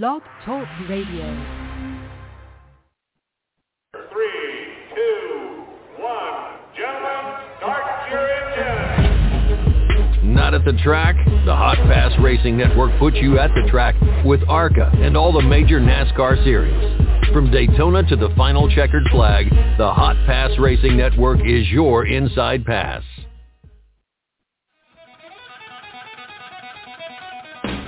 Blog Talk Radio. Three, two, one. Gentlemen, start your engines. Not at the track? The Hot Pass Racing Network puts you at the track with ARCA and all the major NASCAR series. From Daytona to the final checkered flag, the Hot Pass Racing Network is your inside pass.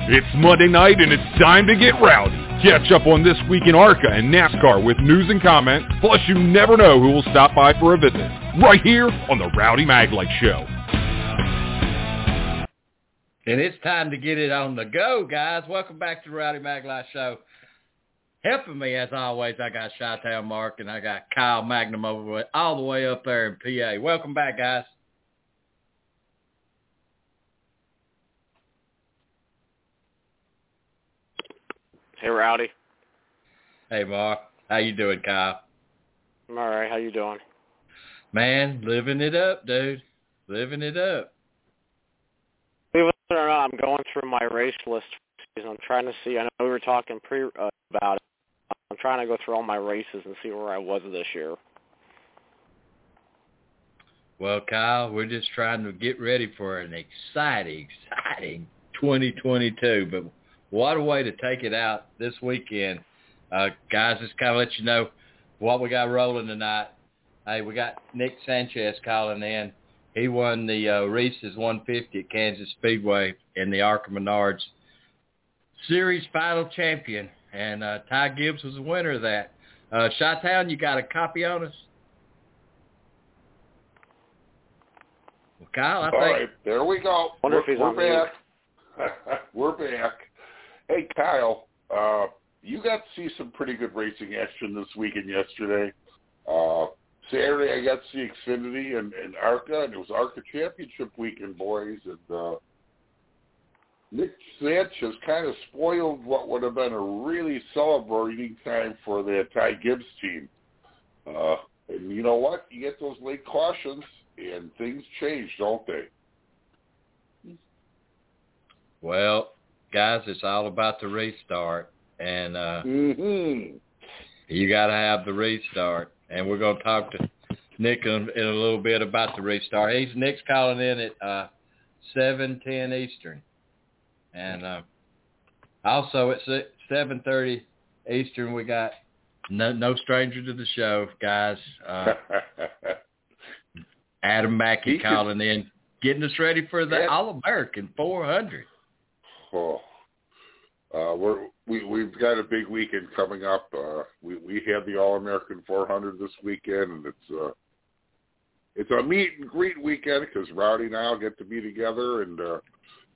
It's Monday night and it's time to get rowdy. Catch up on this week in ARCA and NASCAR with news and comment. Plus, you never know who will stop by for a visit. Right here on the Rowdy Maglite Show. And it's time to get it on the go, guys. Welcome back to the Rowdy Maglite Show. Helping me, as always, I got Chi-Town Mark and I got Kyle Magnum over all the way up there in PA. Welcome back, guys. Hey, Rowdy. Hey, Mark. How you doing, Kyle? I'm all right. How you doing? Man, living it up, dude. Living it up. Believe it or not, I'm going through my race list. I'm trying to see. I know we were talking pre uh, about it. I'm trying to go through all my races and see where I was this year. Well, Kyle, we're just trying to get ready for an exciting, exciting 2022. But what a way to take it out this weekend. Uh, guys, just kind of let you know what we got rolling tonight. Hey, we got Nick Sanchez calling in. He won the uh, Reese's 150 at Kansas Speedway in the ARCA Menards Series final champion. And uh, Ty Gibbs was the winner of that. Uh, Chi-Town, you got a copy on us? Well, Kyle, I All think... right, there we go. Wonder we're, if he's we're on mute. back. we're back. Hey, Kyle, uh, you got to see some pretty good racing action this week and yesterday. Uh, Saturday, I got to see Xfinity and, and ARCA, and it was ARCA Championship weekend, boys. And uh, Nick Sanchez kind of spoiled what would have been a really celebrating time for the Ty Gibbs team. Uh, and you know what? You get those late cautions, and things change, don't they? Well, guys, it's all about the restart, and uh, Mm-hmm. you got to have the restart. And we're going to talk to Nick in, in a little bit about the restart. He's Nick's calling in at uh, seven ten Eastern, and uh, also at seven thirty Eastern we got no no stranger to the show, guys. Uh, Adam Mackey He calling in, getting us ready for the. All American 400. Oh. Uh, we're, we we've got a big weekend coming up. Uh, we we have the All American 400 this weekend, and it's uh, it's a meet and greet weekend because Rowdy and I'll get to be together, and uh,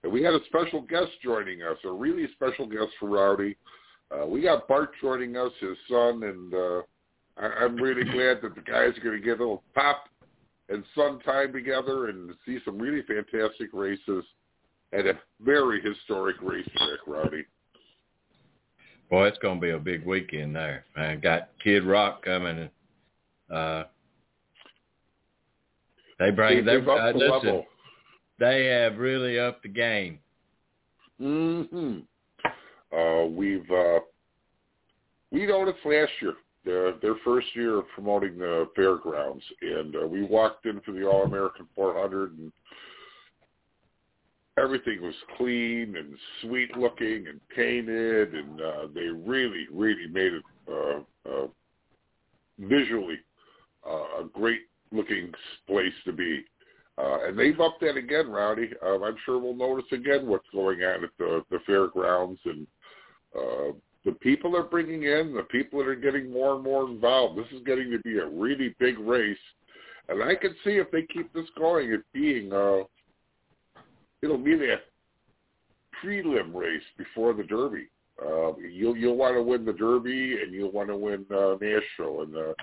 and we had a special guest joining us, a really special guest for Rowdy. Uh, we got Bart joining us, his son, and uh, I, I'm really glad that the guys are going to get a little pop and sun time together and see some really fantastic races at a very historic racetrack, Rowdy. Boy, it's going to be a big weekend there. Man, got Kid Rock coming. Uh, they bring they They've uh, the listen, level. they have really upped the game. hmm Uh, we've uh, we noticed last year their their first year of promoting the fairgrounds, and uh, we walked in for the All American 400, and everything was clean and sweet looking and painted, and uh, they really really made it uh, uh, visually uh, a great looking place to be. Uh, and they've upped that again, Rowdy. Um, I'm sure we'll notice again what's going on at the, the fairgrounds and uh, the people they're bringing in, the people that are getting more and more involved. This is getting to be a really big race, and I can see if they keep this going, it being uh, it'll be that prelim race before the Derby. Uh, you'll you'll want to win the Derby, and you'll want to win uh, Nashville, and uh,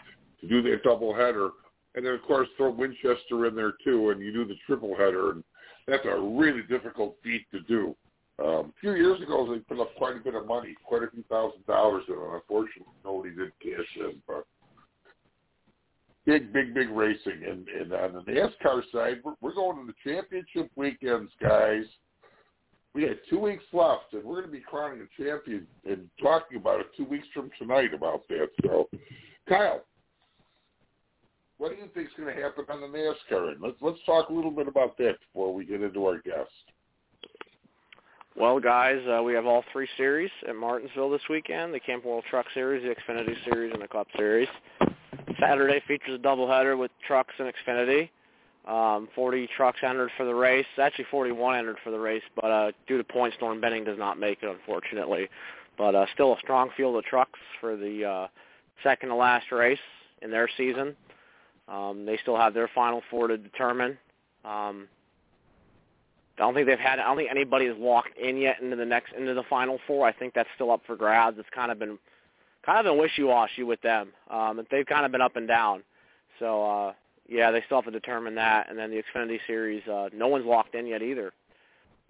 to do that double header and then of course throw Winchester in there too, and you do the triple header, and that's a really difficult feat to do. Um, a few years ago, they put up quite a bit of money, quite a few thousand dollars, and unfortunately, nobody did cash in. But big, big, big racing, and, and on the NASCAR side, we're, we're going to the championship weekends, guys. we got two weeks left, and we're going to be crowning a champion and talking about it two weeks from tonight about that. So, Kyle, what do you think is going to happen on the NASCAR end? Let's let's talk a little bit about that before we get into our guest. Well, guys, uh, we have all three series at Martinsville this weekend: the Camping World Truck Series, the Xfinity Series, and the Cup Series. Saturday features a doubleheader with trucks and Xfinity. Um, 40 trucks entered for the race. Actually, 41 entered for the race, but uh, due to points, Norm Benning does not make it, unfortunately. But uh, still a strong field of trucks for the uh, second to last race in their season. Um, they still have their final four to determine. Um, I don't think they've had. I don't think anybody has walked in yet into the next into the final four. I think that's still up for grabs. It's kind of been kind of been wishy-washy with them. Um, they've kind of been up and down. So uh, yeah, they still have to determine that. And then the Xfinity Series, uh, no one's locked in yet either.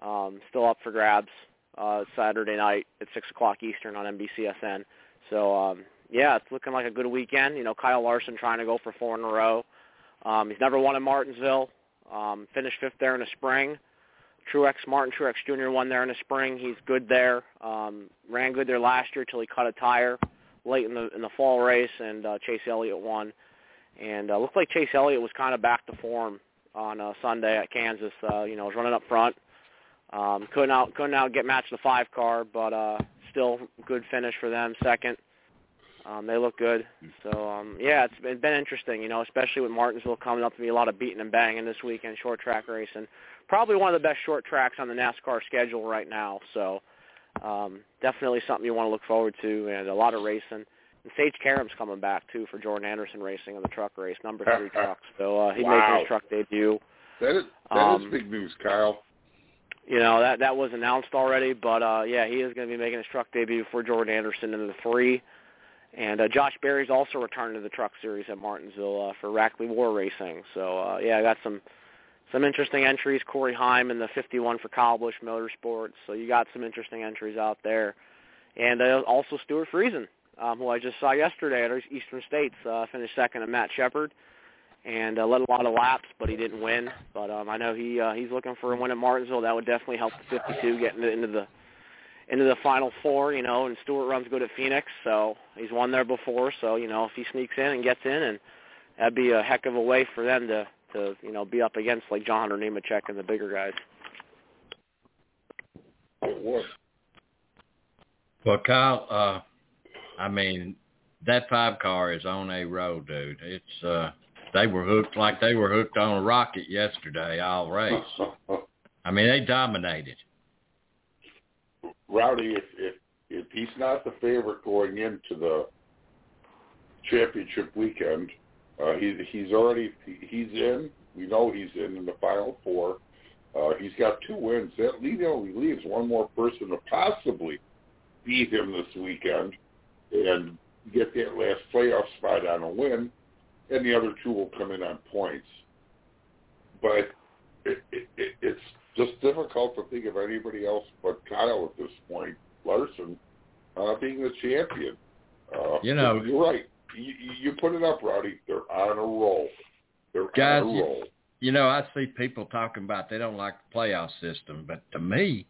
Um, still up for grabs uh, Saturday night at six o'clock Eastern on NBCSN. So um, yeah, it's looking like a good weekend. You know, Kyle Larson trying to go for four in a row. Um, he's never won in Martinsville. Um, finished fifth there in the spring. Truex Martin Truex Jr. won there in the spring. He's good there. Um, ran good there last year till he cut a tire late in the in the fall race, and uh, Chase Elliott won. And uh, looked like Chase Elliott was kind of back to form on uh, Sunday at Kansas. Uh, you know, was running up front. Um, couldn't out couldn't out get matched the five car, but uh, still good finish for them. Second. Um, they look good. So um, yeah, it's been, it's been interesting. You know, especially with Martinsville coming up to be a lot of beating and banging this weekend, short track racing. Probably one of the best short tracks on the NASCAR schedule right now. So um, definitely something you want to look forward to, and a lot of racing. And Sage Karam's coming back too for Jordan Anderson Racing in the truck race, number three truck. So uh, he Wow. making his truck debut. That is that is Um, big news, Kyle. You know that that was announced already, but uh, yeah, he is going to be making his truck debut for Jordan Anderson in the three. And uh, Josh Berry's also returning to the truck series at Martinsville uh, for Rackley War Racing. So uh, yeah, I got some some interesting entries. Corey Heim in the 51 for Kyle Busch Motorsports. So you got some interesting entries out there. And uh, also Stewart Friesen, um, who I just saw yesterday at Eastern States, uh, finished second to Matt Sheppard and uh, led a lot of laps, but he didn't win. But um, I know he uh, he's looking for a win at Martinsville. That would definitely help the 52 get into, into the into the final four. You know, and Stewart runs good at Phoenix, so he's won there before. So you know, if he sneaks in and gets in, and that'd be a heck of a way for them to to you know be up against like John Hunter Nemechek and the bigger guys. Well, Kyle, uh, I mean, that five car is on a roll, dude. It's uh, they were hooked like they were hooked on a rocket yesterday all race. I mean, they dominated. Rowdy, if if if he's not the favorite going into the championship weekend, uh, he he's already he's in. We know he's in in the final four. Uh, he's got two wins. That lead only leaves one more person to possibly beat him this weekend and get that last playoff spot on a win, and the other two will come in on points. But it, it, it, it's just difficult to think of anybody else but Kyle at this point. Larson uh, being the champion. Uh, You know- you're right. You, you- you put it up, Rowdy. They're on a roll. They're Guys, on a you- roll. You know, I see people talking about they don't like the playoff system, but to me,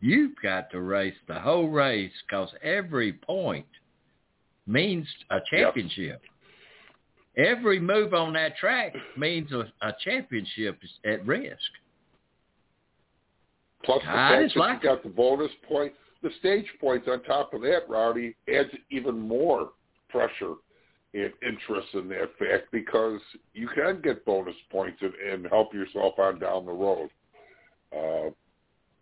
you've got to race the whole race because every point means a championship. Every move on that track means a, a championship is at risk. Plus the I fact that like you got the bonus point, the stage points on top of that, Rowdy, adds even more pressure interest in that fact because you can get bonus points and, and help yourself on down the road. Uh,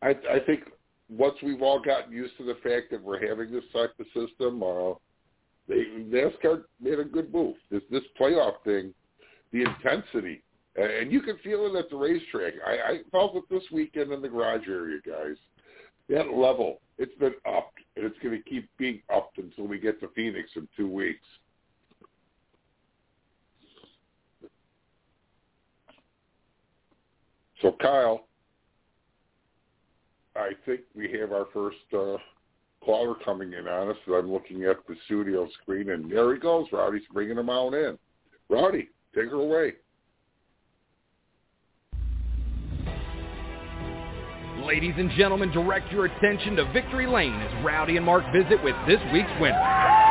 I, I think once we've all gotten used to the fact that we're having this type of system, uh, they, NASCAR made a good move. This this playoff thing, the intensity, and you can feel it at the racetrack. I, I felt it this weekend in the garage area, guys. That level, it's been upped, and it's going to keep being upped until we get to Phoenix in two weeks. So, Kyle, I think we have our first uh, caller coming in on us. I'm looking at the studio screen, and there he goes. Rowdy's bringing him out in. Rowdy, take her away. ladies and gentlemen, direct your attention to Victory Lane as Rowdy and Mark visit with this week's winner.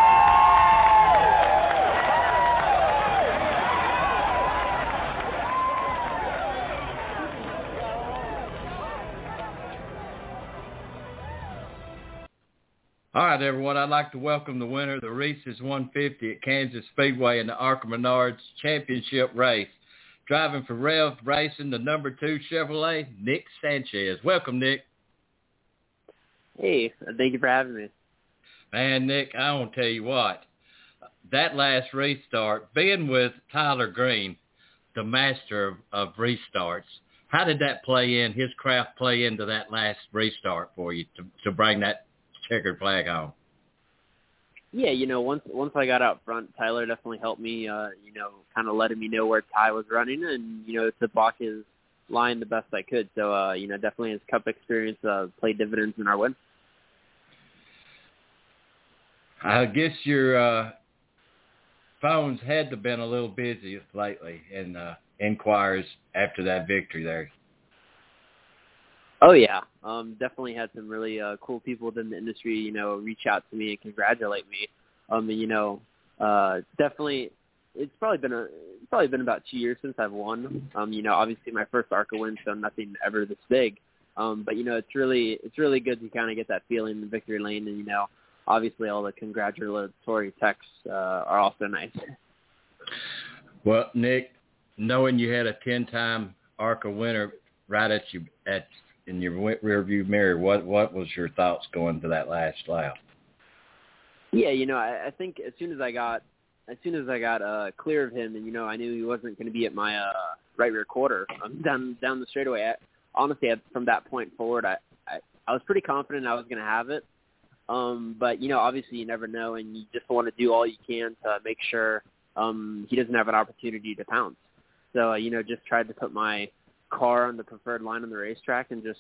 All right, everyone. I'd like to welcome the winner of the Reese's 150 at Kansas Speedway in the ARCA Menards Championship race. Driving for Rev Racing, the number two Chevrolet, Nick Sanchez. Welcome, Nick. Hey, thank you for having me. Man, Nick, I want to tell you what. That last restart, being with Tyler Green, the master of, of restarts, how did that play in, his craft play into that last restart for you to, to bring that checkered flag home? Yeah, you know, once once I got out front, Tyler definitely helped me. Uh, you know, kind of letting me know where Ty was running, and you know, to block his line the best I could. So, uh, you know, definitely his Cup experience uh, played dividends in our win. I guess your uh, phones had to been a little busy lately in uh, inquiries after that victory there. Oh yeah, um, definitely had some really uh, cool people within the industry, you know, reach out to me and congratulate me. Um, you know, uh, definitely, it's probably been a it's probably been about two years since I've won. Um, you know, obviously my first ARCA win, so nothing ever this big. Um, but you know, it's really it's really good to kind of get that feeling in victory lane, and you know, obviously all the congratulatory texts uh, are also nice. Well, Nick, knowing you had a ten-time ARCA winner right at you at in your rear view mirror, what what was your thoughts going to that last lap? Yeah, you know, I, I think as soon as I got as soon as I got uh clear of him, and you know, I knew he wasn't going to be at my uh right rear quarter um, down down the straightaway. I, honestly, I, from that point forward, I, I I was pretty confident I was going to have it. Um, but you know, obviously, you never know, and you just want to do all you can to make sure um he doesn't have an opportunity to pounce. So uh, you know, just tried to put my car on the preferred line on the racetrack and just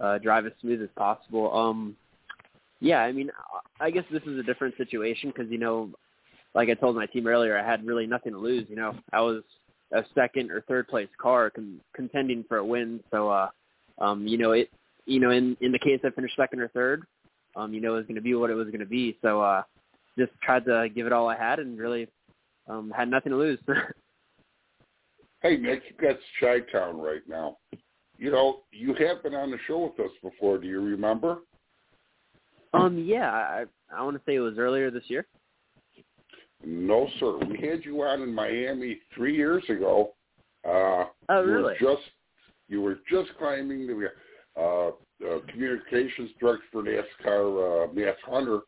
uh, drive as smooth as possible. Um, yeah, I mean, I guess this is a different situation because you know, like I told my team earlier, I had really nothing to lose. You know, I was a second or third place car con- contending for a win, so uh, um, you know it. You know, in in the case I finished second or third, um, you know, it was going to be what it was going to be. So uh, just tried to give it all I had and really um, had nothing to lose. Hey, Nick, you got Chi Town right now. You know, you have been on the show with us before. Do you remember? Um, yeah, I I want to say it was earlier this year. No, sir. We had you on in Miami three years ago. Uh, oh, you really? Were just you were just climbing the uh, uh, communications director for NASCAR, uh, Matt Hunter.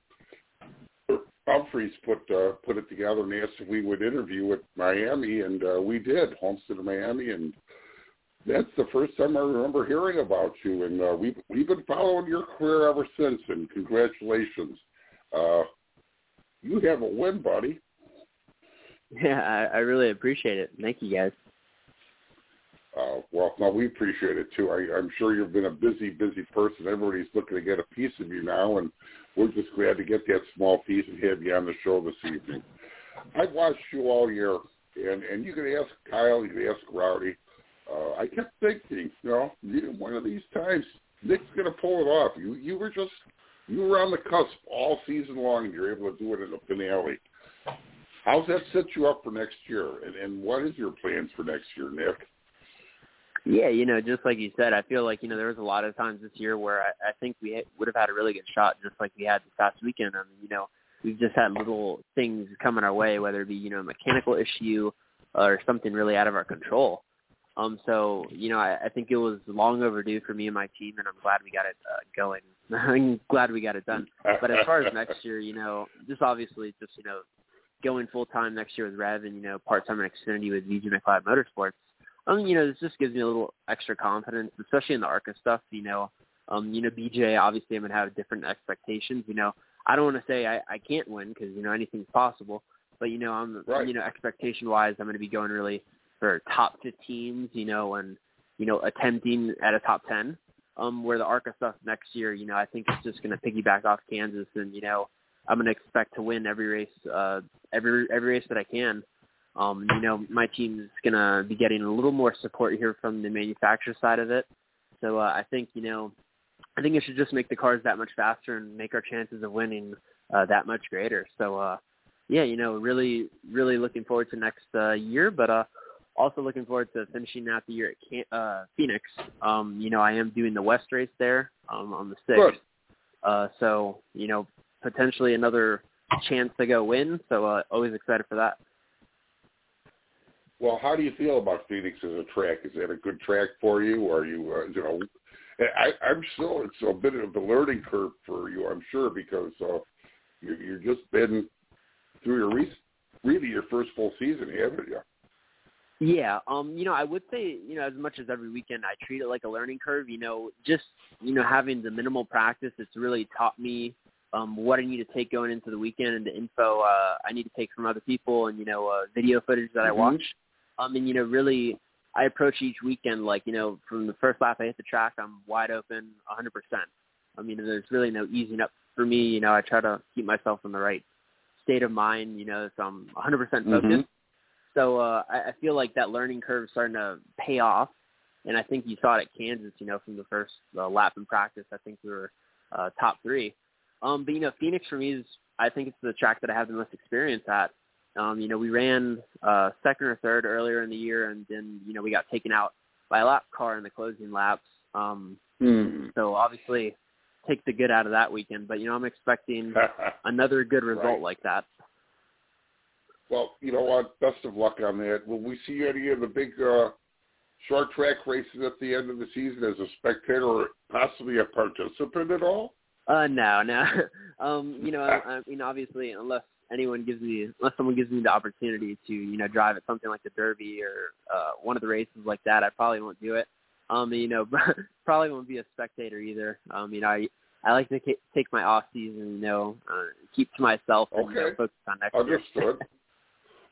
Humphreys put uh, put it together and asked if we would interview at Miami, and uh, we did, Homestead of Miami, and that's the first time I remember hearing about you. And uh, we've we've been following your career ever since. And congratulations, uh, you have a win, buddy. Yeah, I, I really appreciate it. Thank you, guys. Uh, well, no, we appreciate it too. I, I'm sure you've been a busy, busy person. Everybody's looking to get a piece of you now, and we're just glad to get that small piece and have you on the show this evening. I've watched you all year, and and you can ask Kyle, you can ask Rowdy. Uh, I kept thinking, you know, one of these times Nick's going to pull it off. You you were just you were on the cusp all season long, and you're able to do it in the finale. How's that set you up for next year, and and what is your plans for next year, Nick? Yeah, you know, just like you said, I feel like you know there was a lot of times this year where I, I think we would have had a really good shot, just like we had this past weekend. I mean, you know, we've just had little things coming our way, whether it be you know a mechanical issue or something really out of our control. Um, so you know, I, I think it was long overdue for me and my team, and I'm glad we got it uh, going. I'm glad we got it done. But as far as next year, you know, just obviously just you know going full time next year with Rev and you know part time in Xfinity with BJ McLeod Motorsports um, you know, this just gives me a little extra confidence, especially in the ARCA stuff. You know, um, you know, BJ, obviously I'm gonna have different expectations. You know, I don't want to say I, I can't win because you know anything's possible, but you know, I'm, right. you know, expectation wise, I'm gonna be going really for top 15s. You know, and you know, attempting at a top 10. Um, where the ARCA stuff next year, you know, I think it's just gonna piggyback off Kansas, and you know, I'm gonna expect to win every race, uh, every every race that I can. Um, you know, my team is gonna be getting a little more support here from the manufacturer side of it. So uh, I think you know, I think it should just make the cars that much faster and make our chances of winning uh, that much greater. So uh, yeah, you know, really, really looking forward to next uh, year, but uh, also looking forward to finishing out the year at Can- uh, Phoenix. Um, you know, I am doing the West race there um, on the sixth. Good. Uh, so you know, potentially another chance to go win. So uh, always excited for that. Well, how do you feel about Phoenix as a track? Is that a good track for you? Or are you, uh, you know, I, I'm still it's a bit of a learning curve for you, I'm sure, because uh, you, you've just been through your re- really your first full season, haven't you? Yeah, um, you know, I would say, you know, as much as every weekend I treat it like a learning curve, you know, just, you know, having the minimal practice, it's really taught me um what I need to take going into the weekend and the info uh I need to take from other people and, you know, uh video footage that I Mhm. watch. Um and you know, really I approach each weekend like, you know, from the first lap I hit the track, I'm wide open 100%. I mean, there's really no easing up for me, you know, I try to keep myself in the right state of mind, you know, so I'm 100% focused. Mhm. So uh, I, I feel like that learning curve is starting to pay off, and I think you saw it at Kansas. You know, from the first uh, lap in practice, I think we were uh, top three. Um, but you know, Phoenix for me is I think it's the track that I have the most experience at. Um, you know, we ran uh, second or third earlier in the year, and then you know we got taken out by a lap car in the closing laps. Um, Hmm. so obviously, take the good out of that weekend. But you know, I'm expecting another good result Right. like that. well, you know what? Best of luck on that. Will we see any of the big uh, short track races at the end of the season as a spectator or possibly a participant at all? Uh, no, no. um, you know, I, I mean, obviously, unless anyone gives me, unless someone gives me the opportunity to, you know, drive at something like the Derby or uh, one of the races like that, I probably won't do it. Um, you know, probably won't be a spectator either. Um, you know, I I like to ca- take my off season, you know, uh, keep to myself and you know, focus on next year. Understood.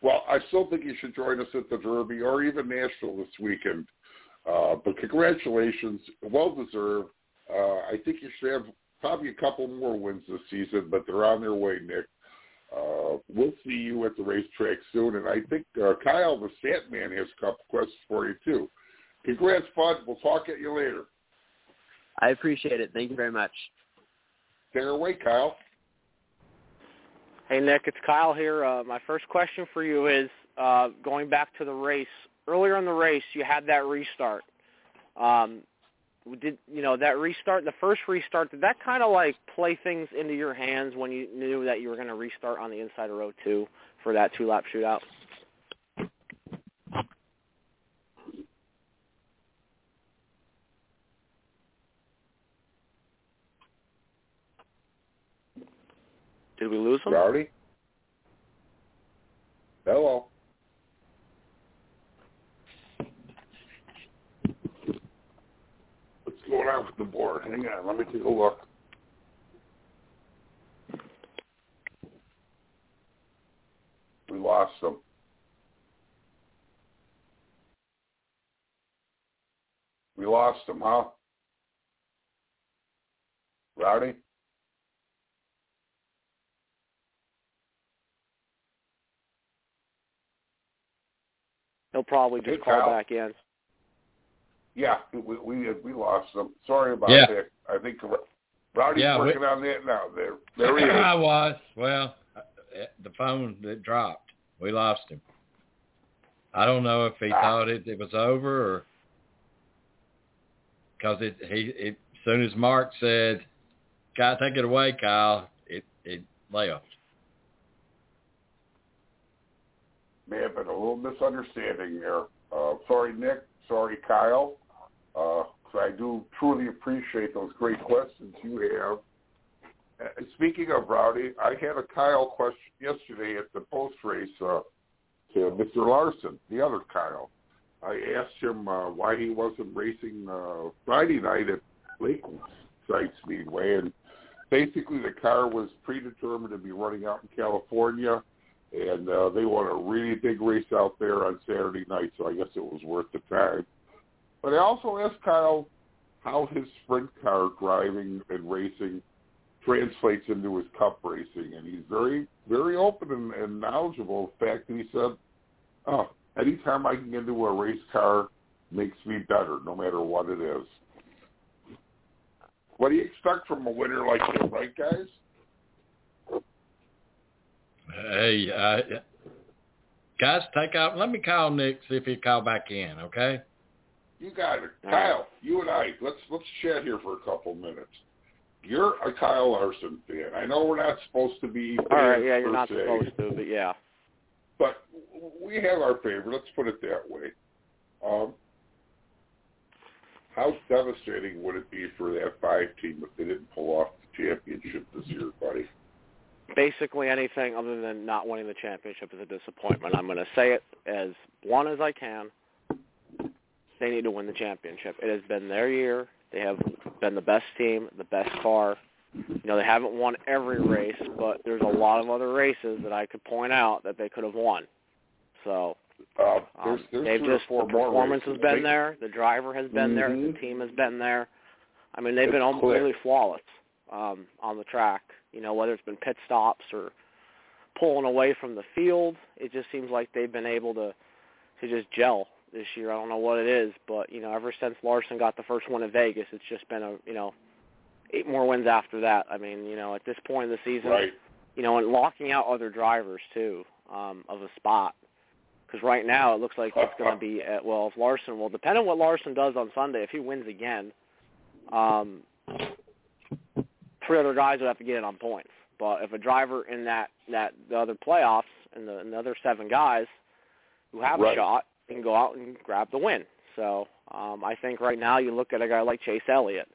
well, I still think you should join us at the Derby or even Nashville this weekend. Uh, but congratulations, well deserved. Uh, I think you should have probably a couple more wins this season, but they're on their way, Nick. Uh, we'll see you at the racetrack soon, and I think uh, Kyle the Sandman has a couple questions for you too. Congrats, Bud. We'll talk at you later. I appreciate it. Thank you very much. Take her away, Kyle. Hey Nick, it's Kyle here. Uh, my first question for you is uh, going back to the race. Earlier in the race, you had that restart. Um, did you know that restart? The first restart did that kind of like play things into your hands when you knew that you were going to restart on the inside of row two for that two lap shootout? Did we lose him? Rowdy? Hello. What's going on with the board? Hang on, let me take a look. We lost them. We lost them, huh? Rowdy? He'll probably Hey, just call Kyle. back in. Yeah, we we we lost them. Sorry about Yeah. that. I think Rowdy's Yeah, we- working on that now. There, there he is. I was. Well, uh, the phone that dropped. We lost him. I don't know if he Ah. thought it, it was over or because it he it, as soon as Mark said, "God, take it away, Kyle," it it left. May have been a little misunderstanding there. Uh, sorry, Nick. Sorry, Kyle. Uh, 'cause I do truly appreciate those great questions you have. Uh, speaking of Rowdy, I had a Kyle question yesterday at the post race uh, to Mr. Larson, the other Kyle. I asked him uh, why he wasn't racing uh, Friday night at Lakeside Speedway, and basically the car was predetermined to be running out in California, and uh, they want a really big race out there on Saturday night, so I guess it was worth the time. But I also asked Kyle how his sprint car driving and racing translates into his cup racing, and he's very, very open and, and knowledgeable. In fact, he said, "Oh, anytime I can get into a race car, makes me better, no matter what it is." What do you expect from a winner like him, right, guys? Hey, uh, guys, take out. Let me call Nick see if he call back in. Okay. You got it, Kyle. You and I. Let's let's chat here for a couple minutes. You're a Kyle Larson fan. I know we're not supposed to be. All right, yeah, you're not se, supposed to, but yeah. but we have our favorite. Let's put it that way. Um, how devastating would it be for that five team if they didn't pull off the championship this year, buddy? Basically anything other than not winning the championship is a disappointment. I'm going to say it as blunt as I can. They need to win the championship. It has been their year. They have been the best team, the best car. You know, they haven't won every race, but there's a lot of other races that I could point out that they could have won. So Uh, there's, there's they've just the performance has been there. The driver has been there. Mhm. The team has been there. I mean, they've It's been almost nearly flawless um, on the track. You know, whether it's been pit stops or pulling away from the field, it just seems like they've been able to to just gel this year. I don't know what it is, but you know, ever since Larson got the first one in Vegas, it's just been a you know eight more wins after that. I mean, you know, at this point in the season, Right. you know, and locking out other drivers too um, of a spot. Because right now it looks like it's going to be at, well, if Larson, well, depending on what Larson does on Sunday, if he wins again, um, three other guys would have to get in on points. But if a driver in that that the other playoffs and the, and the other seven guys who have Right. a shot can go out and grab the win. So um, I think right now you look at a guy like Chase Elliott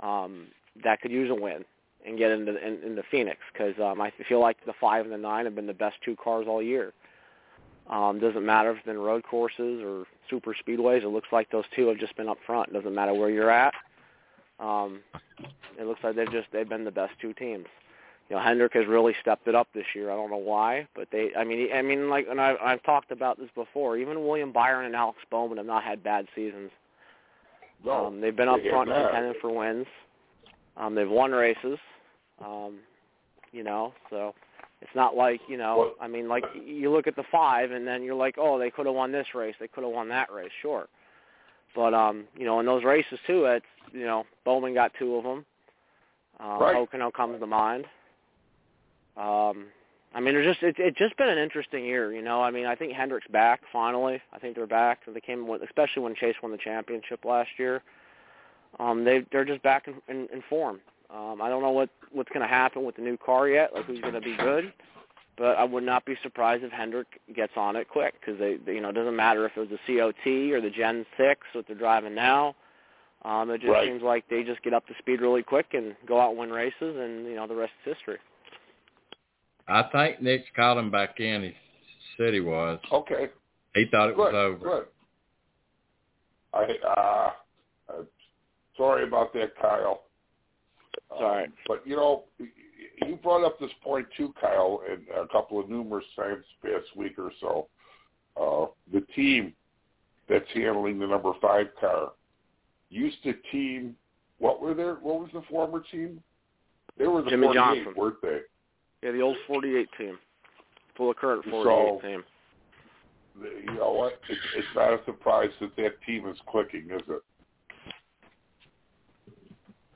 um, that could use a win and get into in, into Phoenix because um, I feel like the five and the nine have been the best two cars all year. Um, doesn't matter if it's been road courses or super speedways. It looks like those two have just been up front. Doesn't matter where you're at. Um, it looks like they've just they've been the best two teams. You know, Hendrick has really stepped it up this year. I don't know why, but they. I mean, I mean, like, and I've I've talked about this before. Even William Byron and Alex Bowman have not had bad seasons. No, Um, they've been up front and contending for wins. Um, they've won races. Um, you know, so it's not like you know. Well- I mean, like you look at the five, and then you're like, oh, they could have won this race. They could have won that race. Sure, but um, you know, in those races too, it's you know, Bowman got two of them. Um, Right. Pocono comes to mind. Um, I mean, it's just it's it's just been an interesting year, you know. I mean, I think Hendrick's back finally. I think they're back. They came, with, especially when Chase won the championship last year. Um, they they're just back in, in, in form. Um, I don't know what what's going to happen with the new car yet, like who's going to be good. But I would not be surprised if Hendrick gets on it quick because they, they, you know, it doesn't matter if it was a COT or the Gen Six what they're driving now. Um, it just Right. seems like they just get up to speed really quick and go out and win races, and you know the rest is history. I think Nick's called him back in. He said he was. Okay. He thought it was over. Good. I uh, uh, sorry about that, Kyle. Sorry. all right. Um, but you know, you brought up this point too, Kyle, and a couple of numerous times past week or so. Uh, the team that's handling the number five car used to team. What were their? What was the former team? They were the Jimmy 48, Johnson. weren't they? Yeah, the old 48 team, full of current 48 So- team. You know what? It's, it's not a surprise that that team is clicking, is it?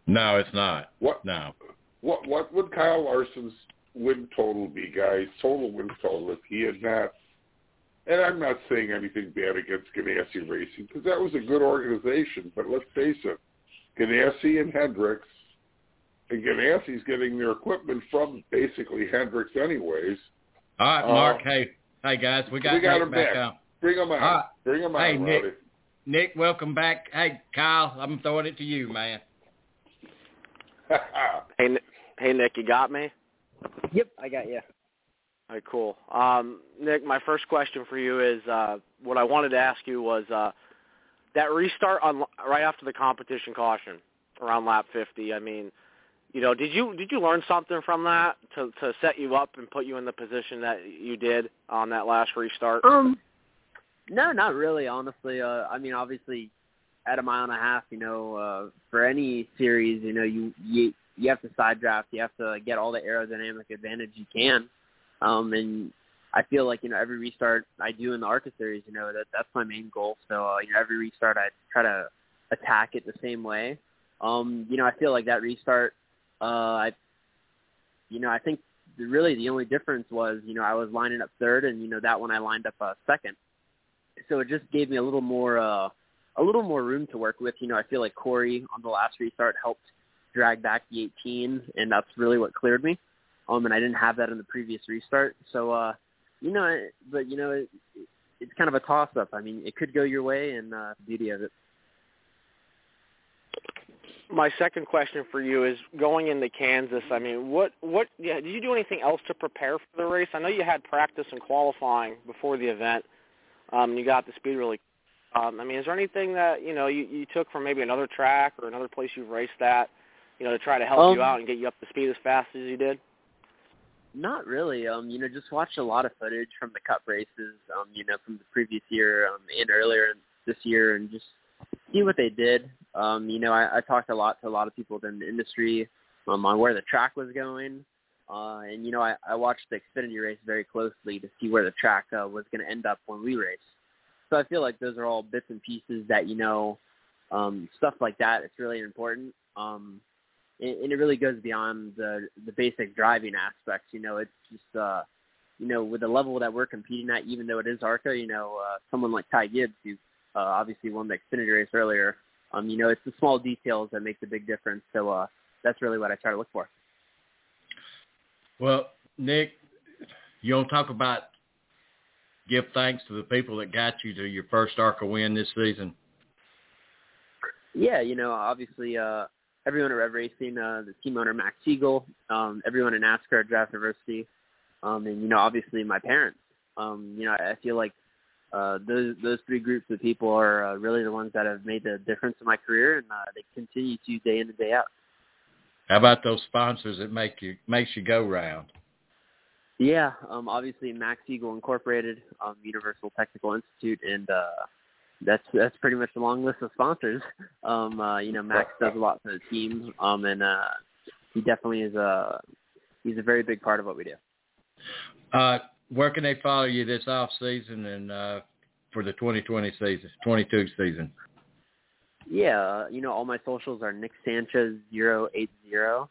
No, it's not. What No. What what would Kyle Larson's win total be, guys? Total win total if he had not. And I'm not saying anything bad against Ganassi Racing because that was a good organization. But let's face it, Ganassi and Hendricks, and Ganassi's getting their equipment from basically Hendricks anyways. All right, Uh, Mark. hey, hey guys, we got, we got Nick him back, back. on. Bring him on. All right. Bring him on, Hey, Nick. Rowdy. Nick, welcome back. Hey, Kyle, I'm throwing it to you, man. Hey, Ni- hey, Nick, you got me? Yep, I got you. All right, cool. Um, Nick, my first question for you is uh, what I wanted to ask you was uh, that restart on right after the competition caution around lap 50. I mean, you know, did you did you learn something from that to to set you up and put you in the position that you did on that last restart? Um, no, not really. Honestly, uh, I mean, obviously, at a mile and a half, you know, uh, for any series, you know, you you you have to side draft. You have to get all the aerodynamic advantage you can. Um, and I feel like you know every restart I do in the ARCA series, you know, that that's my main goal. So uh, you know, every restart I try to attack it the same way. Um, you know, I feel like that restart. Uh, I, you know, I think really the only difference was, you know, I was lining up third, and you know that one I lined up uh, second. So it just gave me a little more, uh, a little more room to work with. You know, I feel like Corey on the last restart helped drag back the 18, and that's really what cleared me. Um, and I didn't have that in the previous restart. So, uh, you know, but you know, it, it's kind of a toss up. I mean, it could go your way, and uh, beauty of it. My second question for you is going into Kansas. I mean, what what yeah, did you do anything else to prepare for the race? I know you had practice and qualifying before the event. Um, you got the speed really. Um, I mean, is there anything that you know you, you took from maybe another track or another place you've raced at, you know, to try to help Um, you out and get you up to speed as fast as you did? Not really. Um, you know, just watched a lot of footage from the Cup races. Um, you know, from the previous year um, and earlier this year, and just see what they did. Um, you know, I, I talked a lot to a lot of people in the industry um, on where the track was going, uh, and you know, I, I watched the Xfinity race very closely to see where the track uh, was going to end up when we race. So I feel like those are all bits and pieces that you know, um, stuff like that. It's really important. Um, and, and it really goes beyond the the basic driving aspects. You know, it's just uh, you know with the level that we're competing at, even though it is ARCA, you know, uh, someone like Ty Gibbs who uh, obviously won the Xfinity race earlier. Um, you know, it's the small details that make the big difference. So uh, that's really what I try to look for. Well, Nick, you to talk about give thanks to the people that got you to your first ARCA win this season? Yeah, you know, obviously uh, everyone at Rev Racing, uh, the team owner Max Siegel, um, everyone in NASCAR at Drive for Diversity, um, and you know, obviously my parents. Um, you know, I I feel like uh, those those three groups of people are uh, really the ones that have made the difference in my career, and uh, they continue to day in and day out. How about those sponsors that make you makes you go round? Yeah, um, obviously Max Siegel Incorporated, um, Universal Technical Institute, and uh, that's that's pretty much a long list of sponsors. Um, uh, you know, Max does a lot for the team, um, and uh, he definitely is a he's a very big part of what we do. Uh, where can they follow you this off season and uh, for the 2020 season, 22 season? Yeah, uh, you know, all my socials are Nick Sanchez zero eight zero.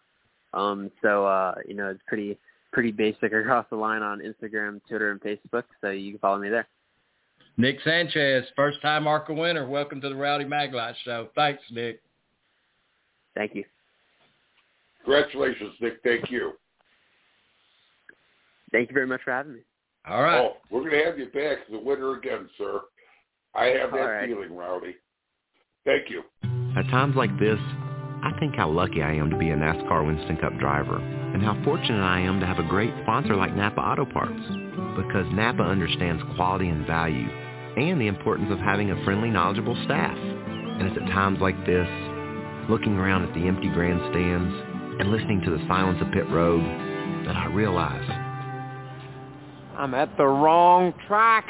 Um, so uh, you know, it's pretty pretty basic across the line on Instagram, Twitter, and Facebook. So you can follow me there. Nick Sanchez, first time ARCA winner. Welcome to the Rowdy Maglite Show. Thanks, Nick. Thank you. Congratulations, Nick. Thank you. Thank you very much for having me. All right. Oh, we're going to have you back as a winner again, sir. I have that All right. feeling, Rowdy. Thank you. At times like this, I think how lucky I am to be a NASCAR Winston Cup driver and how fortunate I am to have a great sponsor like Napa Auto Parts because Napa understands quality and value and the importance of having a friendly, knowledgeable staff. And it's at times like this, looking around at the empty grandstands and listening to the silence of pit road, that I realize I'm at the wrong track.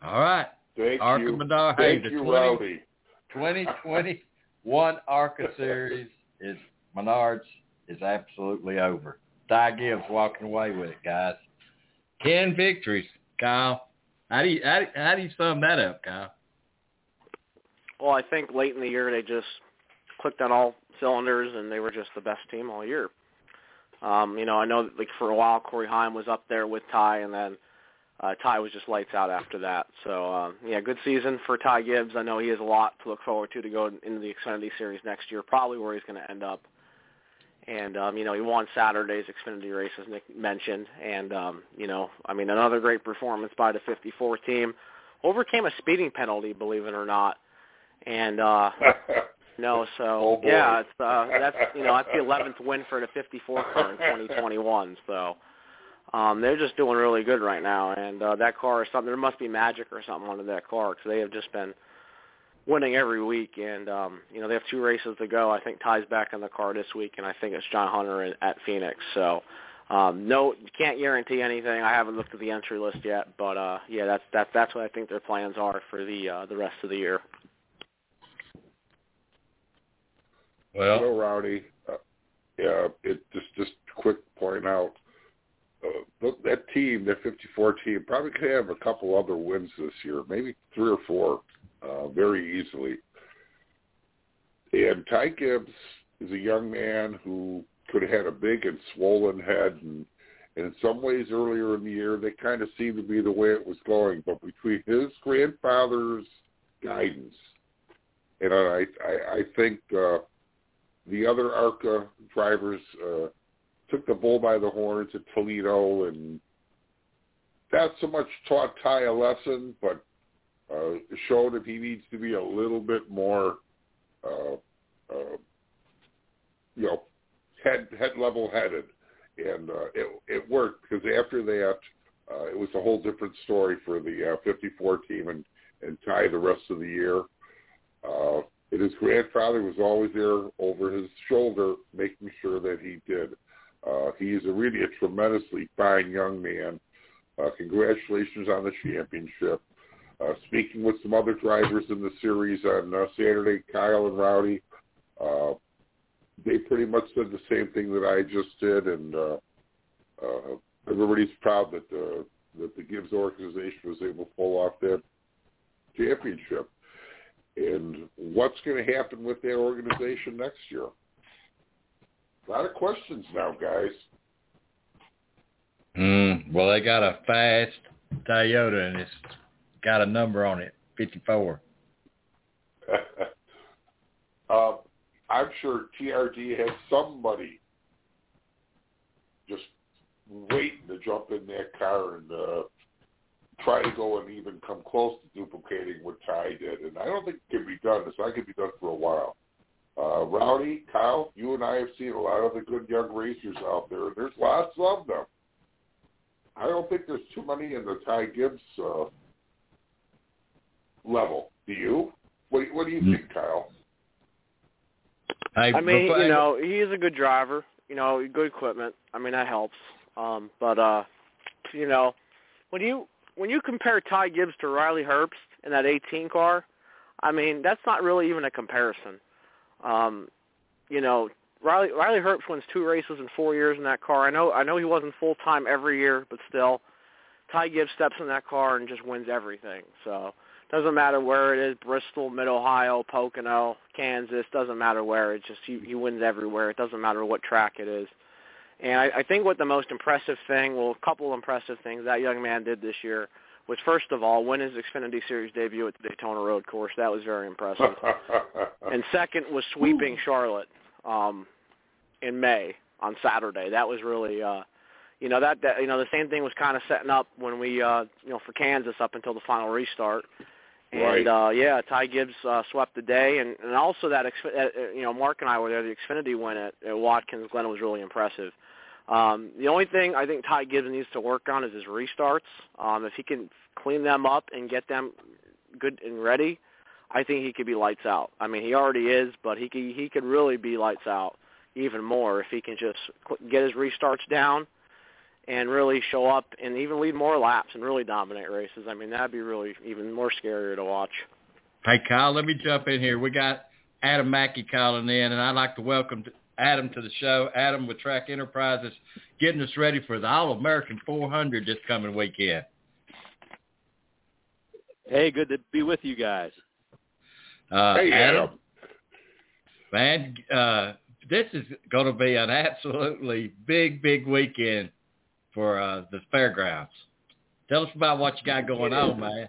All right. Thank ARCA you. Menard. Thank the you, 20 Rowdy. 2021 ARCA Series is Menards is absolutely over. Ty Gibbs walking away with it, guys. Ten victories, Kyle. How do you how do, how do you sum that up, Kyle? Well, I think late in the year they just clicked on all cylinders and they were just the best team all year. Um, you know, I know that, like for a while Corey Heim was up there with Ty, and then uh, Ty was just lights out after that. So uh, yeah, good season for Ty Gibbs. I know he has a lot to look forward to to go into the Xfinity Series next year, probably where he's going to end up. And um, you know, he won Saturday's Xfinity race as Nick mentioned, and um, you know, I mean, another great performance by the 54 team. Overcame a speeding penalty, believe it or not, and uh, no, so Oh, yeah, it's uh, that's you know that's the 11th win for the 54 car in 2021. So um, they're just doing really good right now, and uh, that car is something. There must be magic or something under that car because they have just been winning every week. And um, you know they have two races to go. I think Ty's back in the car this week, and I think it's John Hunter in, at Phoenix. So. Um, no, can't guarantee anything. I haven't looked at the entry list yet, but uh, yeah, that's that's that's what I think their plans are for the uh, the rest of the year. Well, Rowdy. Uh, yeah, it just just quick point out. uh, that team, that 54 team, probably could have a couple other wins this year, maybe three or four, uh, very easily. And Ty Gibbs is a young man who could have had a big and swollen head, and, and in some ways earlier in the year, they kind of seemed to be the way it was going. But between his grandfather's guidance, and I, I, I think uh, the other ARCA drivers uh, took the bull by the horns at Toledo, and not so much taught Ty a lesson, but uh, showed that he needs to be a little bit more, uh, uh, you know, head head level headed, and uh, it it worked because after that, uh, it was a whole different story for the uh, 54 team and and Ty the rest of the year. Uh, and his grandfather was always there over his shoulder, making sure that he did. Uh, he is a really a tremendously fine young man. Uh, congratulations on the championship. Uh, speaking with some other drivers in the series on uh, Saturday, Kyle and Rowdy, uh, they pretty much said the same thing that I just did, and uh, uh, everybody's proud that the that the Gibbs organization was able to pull off that championship. And what's going to happen with that organization next year? A lot of questions now, guys. Mm, well, they got a fast Toyota, and it's got a number on it, 54. uh, I'm sure TRD has somebody just waiting to jump in that car and uh, try to go and even come close to duplicating what Ty did. And I don't think it can be done. It's not going to be done for a while. Uh, Rowdy, Kyle, you and I have seen a lot of the good young racers out there. There's lots of them. I don't think there's too many in the Ty Gibbs uh, level. Do you? What, what do you think, Kyle? Hey, I mean, before- you know, he is a good driver. You know, good equipment. I mean, that helps. Um, but uh, you know, when you when you compare Ty Gibbs to Riley Herbst in that 18 car, I mean, that's not really even a comparison. Um, you know, Riley Riley Herbst wins two races in four years in that car. I know I know he wasn't full time every year, but still, Ty Gibbs steps in that car and just wins everything. So doesn't matter where it is, Bristol, Mid Ohio, Pocono, Kansas, doesn't matter where. It just he, he wins everywhere. It doesn't matter what track it is. And I, I think what the most impressive thing, well, a couple impressive things that young man did this year was first of all win his Xfinity Series debut at the Daytona Road Course. That was very impressive. and second was sweeping Charlotte um, in May on Saturday. That was really, uh, you know, that, that you know the same thing was kind of setting up when we, uh, you know, for Kansas up until the final restart. And Right. uh, yeah, Ty Gibbs uh, swept the day, and, and also that uh, uh, you know Mark and I were there. The Xfinity win at, at Watkins Glen was really impressive. Um, the only thing I think Ty Gibbs needs to work on is his restarts. Um, if he can clean them up and get them good and ready, I think he could be lights out. I mean, he already is, but he could, he could really be lights out even more if he can just get his restarts down and really show up and even lead more laps and really dominate races. I mean, that'd be really even more scarier to watch. Hey, Kyle, let me jump in here. We got Adam Mackey calling in, and I'd like to welcome Adam to the show. Adam with Track Enterprises getting us ready for the All-American 400 this coming weekend. Hey, good to be with you guys. Uh, hey, Adam, Adam. man, uh, this is going to be an absolutely big, big weekend for uh, the fairgrounds. Tell us about what you got going on, man.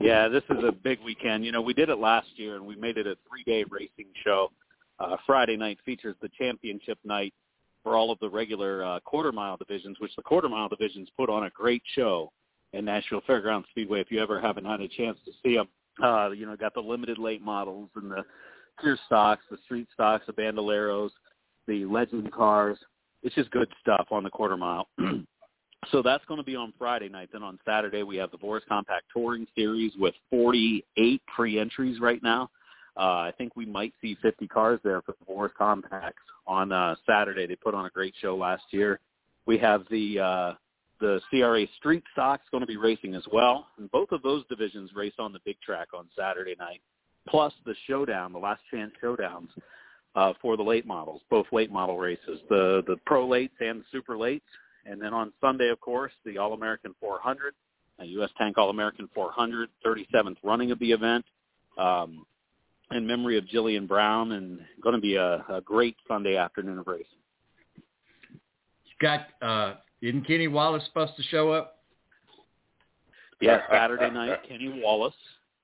Yeah, this is a big weekend. You know, we did it last year, and we made it a three-day racing show. Uh, Friday night features the championship night for all of the regular uh, quarter mile divisions, which the quarter mile divisions put on a great show in Nashville Fairgrounds Speedway. If you ever haven't had a chance to see them, uh, you know, got the limited late models and the pure stocks, the street stocks, the bandoleros, the legend cars. It's just good stuff on the quarter mile. so that's going to be on Friday night. Then on Saturday we have the Boris Compact Touring Series with 48 pre-entries right now. Uh, I think we might see 50 cars there for the Boris Compacts on uh, Saturday. They put on a great show last year. We have the uh, the CRA Street Stocks going to be racing as well, and both of those divisions race on the big track on Saturday night. Plus the showdown, the last chance showdowns uh, for the late models, both late model races, the the pro lates and the super lates, And then on Sunday, of course, the All-American 400, a U.S. Tank All-American 400, 37th running of the event, um, in memory of Jillian Brown, and going to be a, a great Sunday afternoon of racing. Got uh, isn't Kenny Wallace supposed to show up? Yeah, Saturday night, Kenny Wallace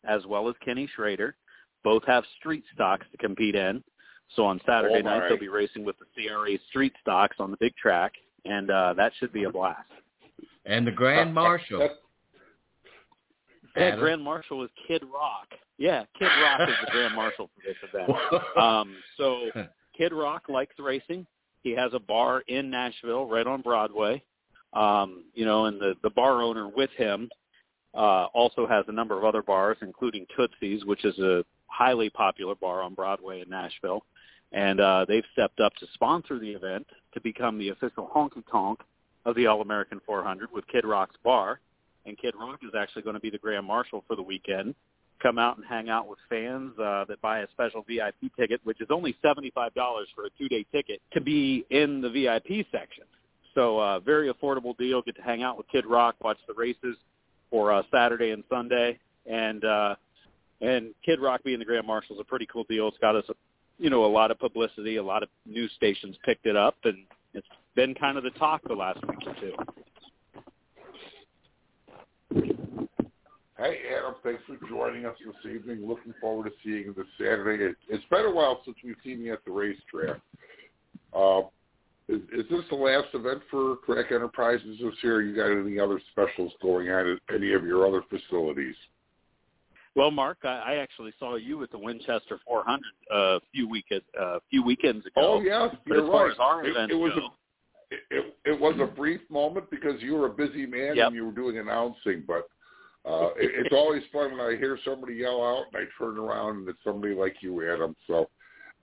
as well as Kenny Schrader both have street stocks to compete in. So on Saturday Oh, night, my. they'll be racing with the CRA street stocks on the big track, and uh, that should be a blast. And the Grand Marshal. That, Yeah, Grand Marshal is Kid Rock. Yeah, Kid Rock is the Grand Marshal for this event. Um, so Kid Rock likes racing. He has a bar in Nashville, right on Broadway. Um, you know, and the the bar owner with him uh, also has a number of other bars, including Tootsie's, which is a highly popular bar on Broadway in Nashville. And uh, they've stepped up to sponsor the event to become the official honky tonk of the All American 400 with Kid Rock's bar. And Kid Rock is actually going to be the Grand Marshal for the weekend. Come out and hang out with fans uh, that buy a special VIP ticket, which is only $75 for a two-day ticket to be in the VIP section. So uh, very affordable deal. Get to hang out with Kid Rock, watch the races for uh, Saturday and Sunday, and uh, and Kid Rock being the Grand Marshal is a pretty cool deal. It's got us, you know, a lot of publicity. A lot of news stations picked it up, and it's been kind of the talk the last week or two. Hey, Adam, thanks for joining us this evening. Looking forward to seeing you this Saturday. It, it's been a while since we've seen you at the racetrack. Uh, is, is this the last event for Track Enterprises this year? You got any other specials going on at any of your other facilities? Well, Mark, I, I actually saw you at the Winchester 400 a few week a few weekends ago. Oh, yeah, you're as far right. as our It- it was go, It, it, it was a brief moment because you were a busy man Yep. and you were doing announcing, but uh, it, it's always fun when I hear somebody yell out and I turn around and it's somebody like you, Adam. So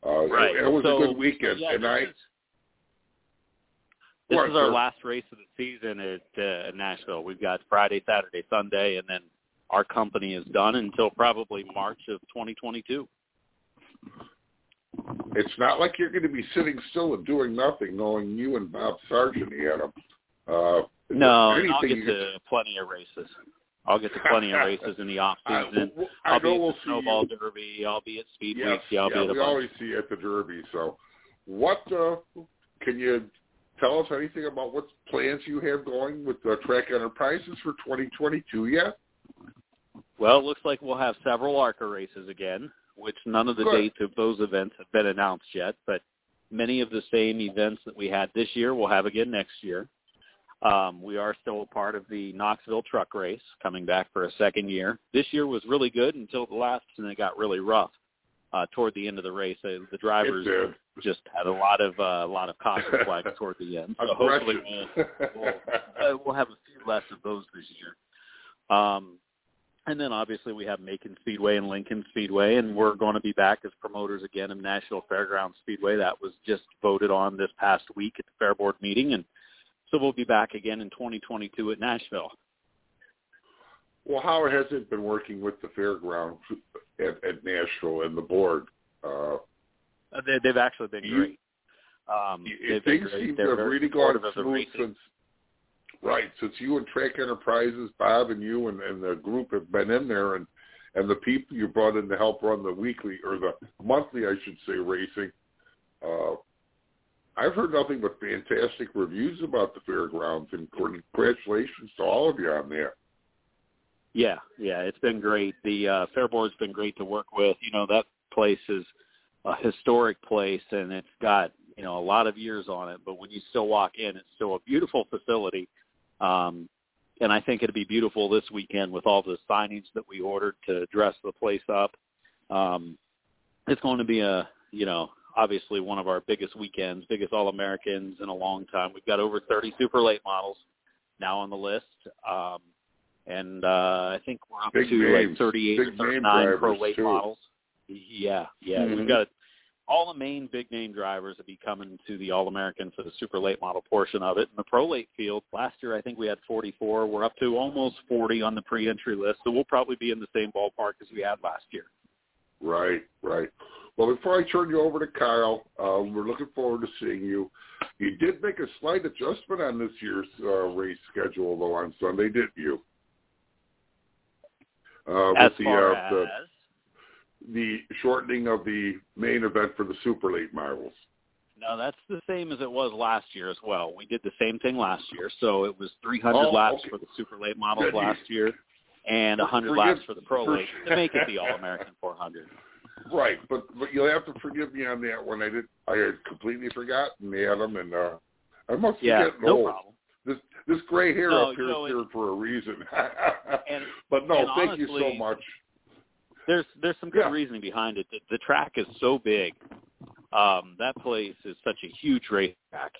uh, right. it, it was so, a good weekend, yeah, and this I. is, this Go is our sir. last race of the season at uh, Nashville. We've got Friday, Saturday, Sunday, and then our company is done until probably March of 2022. It's not like you're going to be sitting still and doing nothing, knowing you and Bob Sargent, Adam. Uh, No, I'll get to plenty of races. I'll get to plenty of races in the off season. well, I I'll be at the Snowball you. Derby. I'll be at Speed Yes. Yeah, I'll yeah, be at we always see you at the Derby. So, what uh, can you tell us anything about what plans you have going with uh, Track Enterprises for 2022 yet? Well, it looks like we'll have several ARCA races again, which none of the Good. dates of those events have been announced yet, but many of the same events that we had this year we'll have again next year. Um, we are still a part of the Knoxville truck race, coming back for a second year. This year was really good until the last, and it got really rough uh, toward the end of the race. Uh, the drivers just had a lot of uh, a lot of caution flags toward the end. So hopefully we'll, we'll, uh, we'll have a few less of those this year. Um, and then obviously we have Macon Speedway and Lincoln Speedway, and we're going to be back as promoters again of Nashville Fairgrounds Speedway. That was just voted on this past week at the Fair Board meeting, and so we'll be back again in 2022 at Nashville. well, how has it been working with the fairgrounds at, at Nashville and the board? Uh, They, they've actually been You- great. Um, been things seem to have really gone supportive of the smooth since right since you and Track Enterprises, Bob and you and, and the group have been in there, and and the people you brought in to help run the weekly or the monthly, I should say, racing. Uh, I've heard nothing but fantastic reviews about the fairgrounds, and congratulations to all of you on that. Yeah, yeah, it's been great. The uh, Fair Board's been great to work with. You know, that place is a historic place, and it's got you know a lot of years on it. But when you still walk in, it's still a beautiful facility. Um, and I think it'll be beautiful this weekend with all the signage that we ordered to dress the place up. Um, it's going to be a you know obviously one of our biggest weekends, biggest All Americans in a long time. We've got over 30 super late models now on the list. Um, and uh, I think we're up Big to names. like 38 Big or 39 pro late too. models. Yeah, yeah. Mhm. We've got all the main big name drivers will be coming to the All American for the super late model portion of it. In the pro late field, last year I think we had 44. We're up to almost 40 on the pre-entry list, so we'll probably be in the same ballpark as we had last year. Right, right. Well, before I turn you over to Kyle, uh, we're looking forward to seeing you. You did make a slight adjustment on this year's uh, race schedule, though, on Sunday, didn't you? Uh, as with the, far uh, the as the shortening of the main event for the super late models. no, that's the same as it was last year as well. We did the same thing last year, so it was 300 Oh, laps okay. for the super late models last year, and 100 Forgive- laps for the pro late to make it the All American 400. Right, but but you'll have to forgive me on that one. I did I had completely forgotten Adam, and uh, I must be Yeah, getting no old. problem. This this gray hair No, up here is here for a reason. And but no, thank you so much. there's there's some good Yeah. reasoning behind it. The, the track is so big. Um, that place is such a huge race track,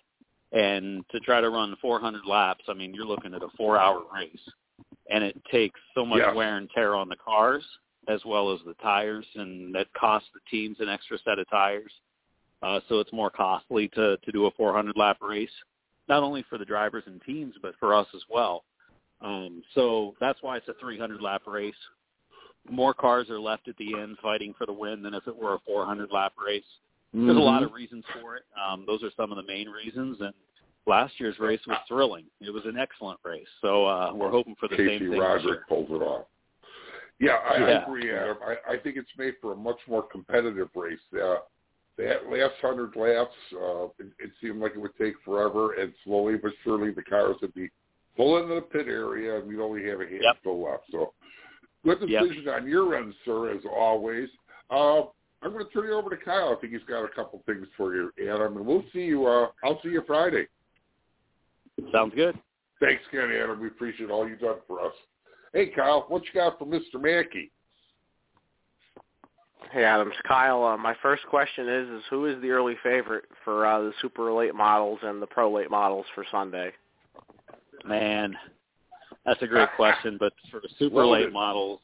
and to try to run 400 laps, I mean, you're looking at a four-hour race, and it takes so much Yes. wear and tear on the cars as well as the tires, and that costs the teams an extra set of tires. Uh, so it's more costly to to do a 400 lap race, not only for the drivers and teams, but for us as well. Um, so that's why it's a 300 lap race more cars are left at the end fighting for the win than if it were a 400 lap race. There's a lot Mhm. of reasons for it. Um, those are some of the main reasons. And last year's race was thrilling. It was an excellent race. So uh, we're hoping for the Casey same thing this Roderick pulled it off. Yeah, I, I agree, Adam. I, I think it's made for a much more competitive race. Uh, that last hundred laps, uh, it, it seemed like it would take forever, and slowly but surely the cars would be full into the pit area, and we'd only have a handful left. So, good Yep. decision on your end, sir, as always. Uh, I'm going to turn you over to Kyle. I think he's got a couple things for you, Adam, and we'll see you. Uh, I'll see you Friday. Sounds good. Thanks again, Adam. We appreciate all you've done for us. Hey, Kyle, what you got for Mr. Mackey? Hey Adams, Kyle. Uh, my first question is: is who is the early favorite for uh, the super late models and the pro late models for Sunday? Man, that's a great question. But for the super Loaded. late models,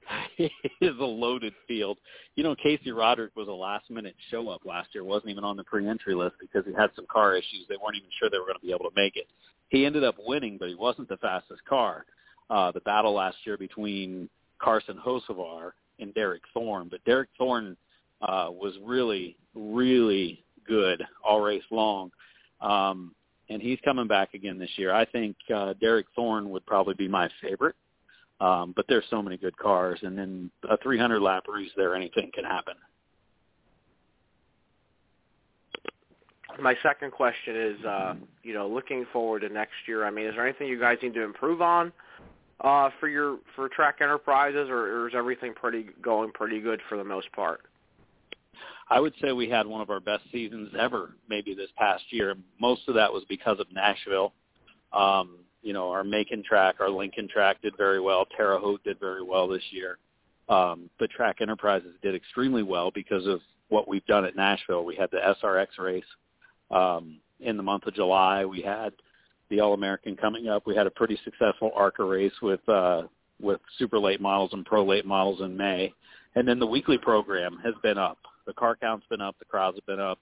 it is a loaded field. You know, Casey Roderick was a last minute show up last year. wasn't even on the pre-entry list because he had some car issues. They weren't even sure they were going to be able to make it. He ended up winning, but he wasn't the fastest car. Uh, the battle last year between Carson Hosevar and Derek Thorn, but Derek Thorn uh, was really, really good all race long. Um, and he's coming back again this year. I think uh, Derek Thorn would probably be my favorite. Um, but there's so many good cars, and then a 300 lap race there, anything can happen. My second question is, uh, you know, looking forward to next year. I mean, is there anything you guys need to improve on uh, for your for Track Enterprises, or, or is everything pretty going pretty good for the most part? I would say we had one of our best seasons ever, maybe this past year. Most of that was because of Nashville. Um, you know, our Macon track, our Lincoln track did very well. Terre Haute did very well this year. Um, but Track Enterprises did extremely well because of what we've done at Nashville. We had the SRX race um, in the month of July. We had the All American coming up. We had a pretty successful ARCA race with uh, with super late models and pro late models in May, and then the weekly program has been up. The car count's been up. The crowds have been up.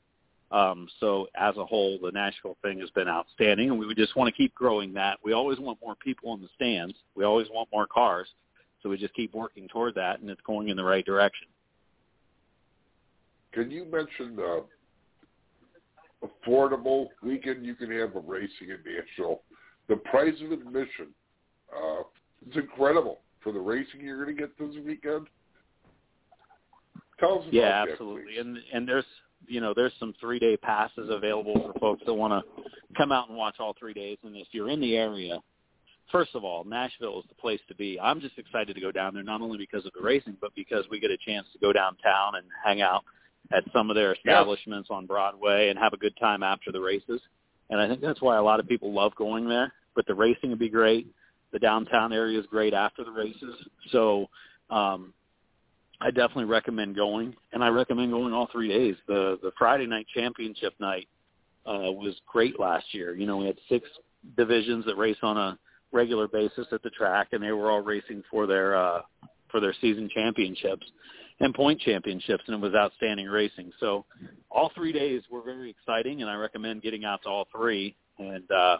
Um, so as a whole, the Nashville thing has been outstanding, and we just want to keep growing that. We always want more people in the stands. We always want more cars. So we just keep working toward that, and it's going in the right direction. Can you mention uh, affordable weekend you can have of racing in Nashville? The price of admission, uh, it's incredible for the racing you're going to get this weekend. Tell us Yeah, that, absolutely. please. And and there's you know there's some three day passes available for folks that want to come out and watch all three days. And if you're in the area, first of all, Nashville is the place to be. I'm just excited to go down there not only because of the racing, but because we get a chance to go downtown and hang out at some of their establishments on Broadway and have a good time after the races. And I think that's why a lot of people love going there. But the racing would be great. The downtown area is great after the races. So um, I definitely recommend going, and I recommend going all three days. The the Friday night championship night uh, was great last year. You know, we had six divisions that race on a regular basis at the track, and they were all racing for their uh, for their season championships and point championships, and it was outstanding racing. So all three days were very exciting, and I recommend getting out to all three. And uh,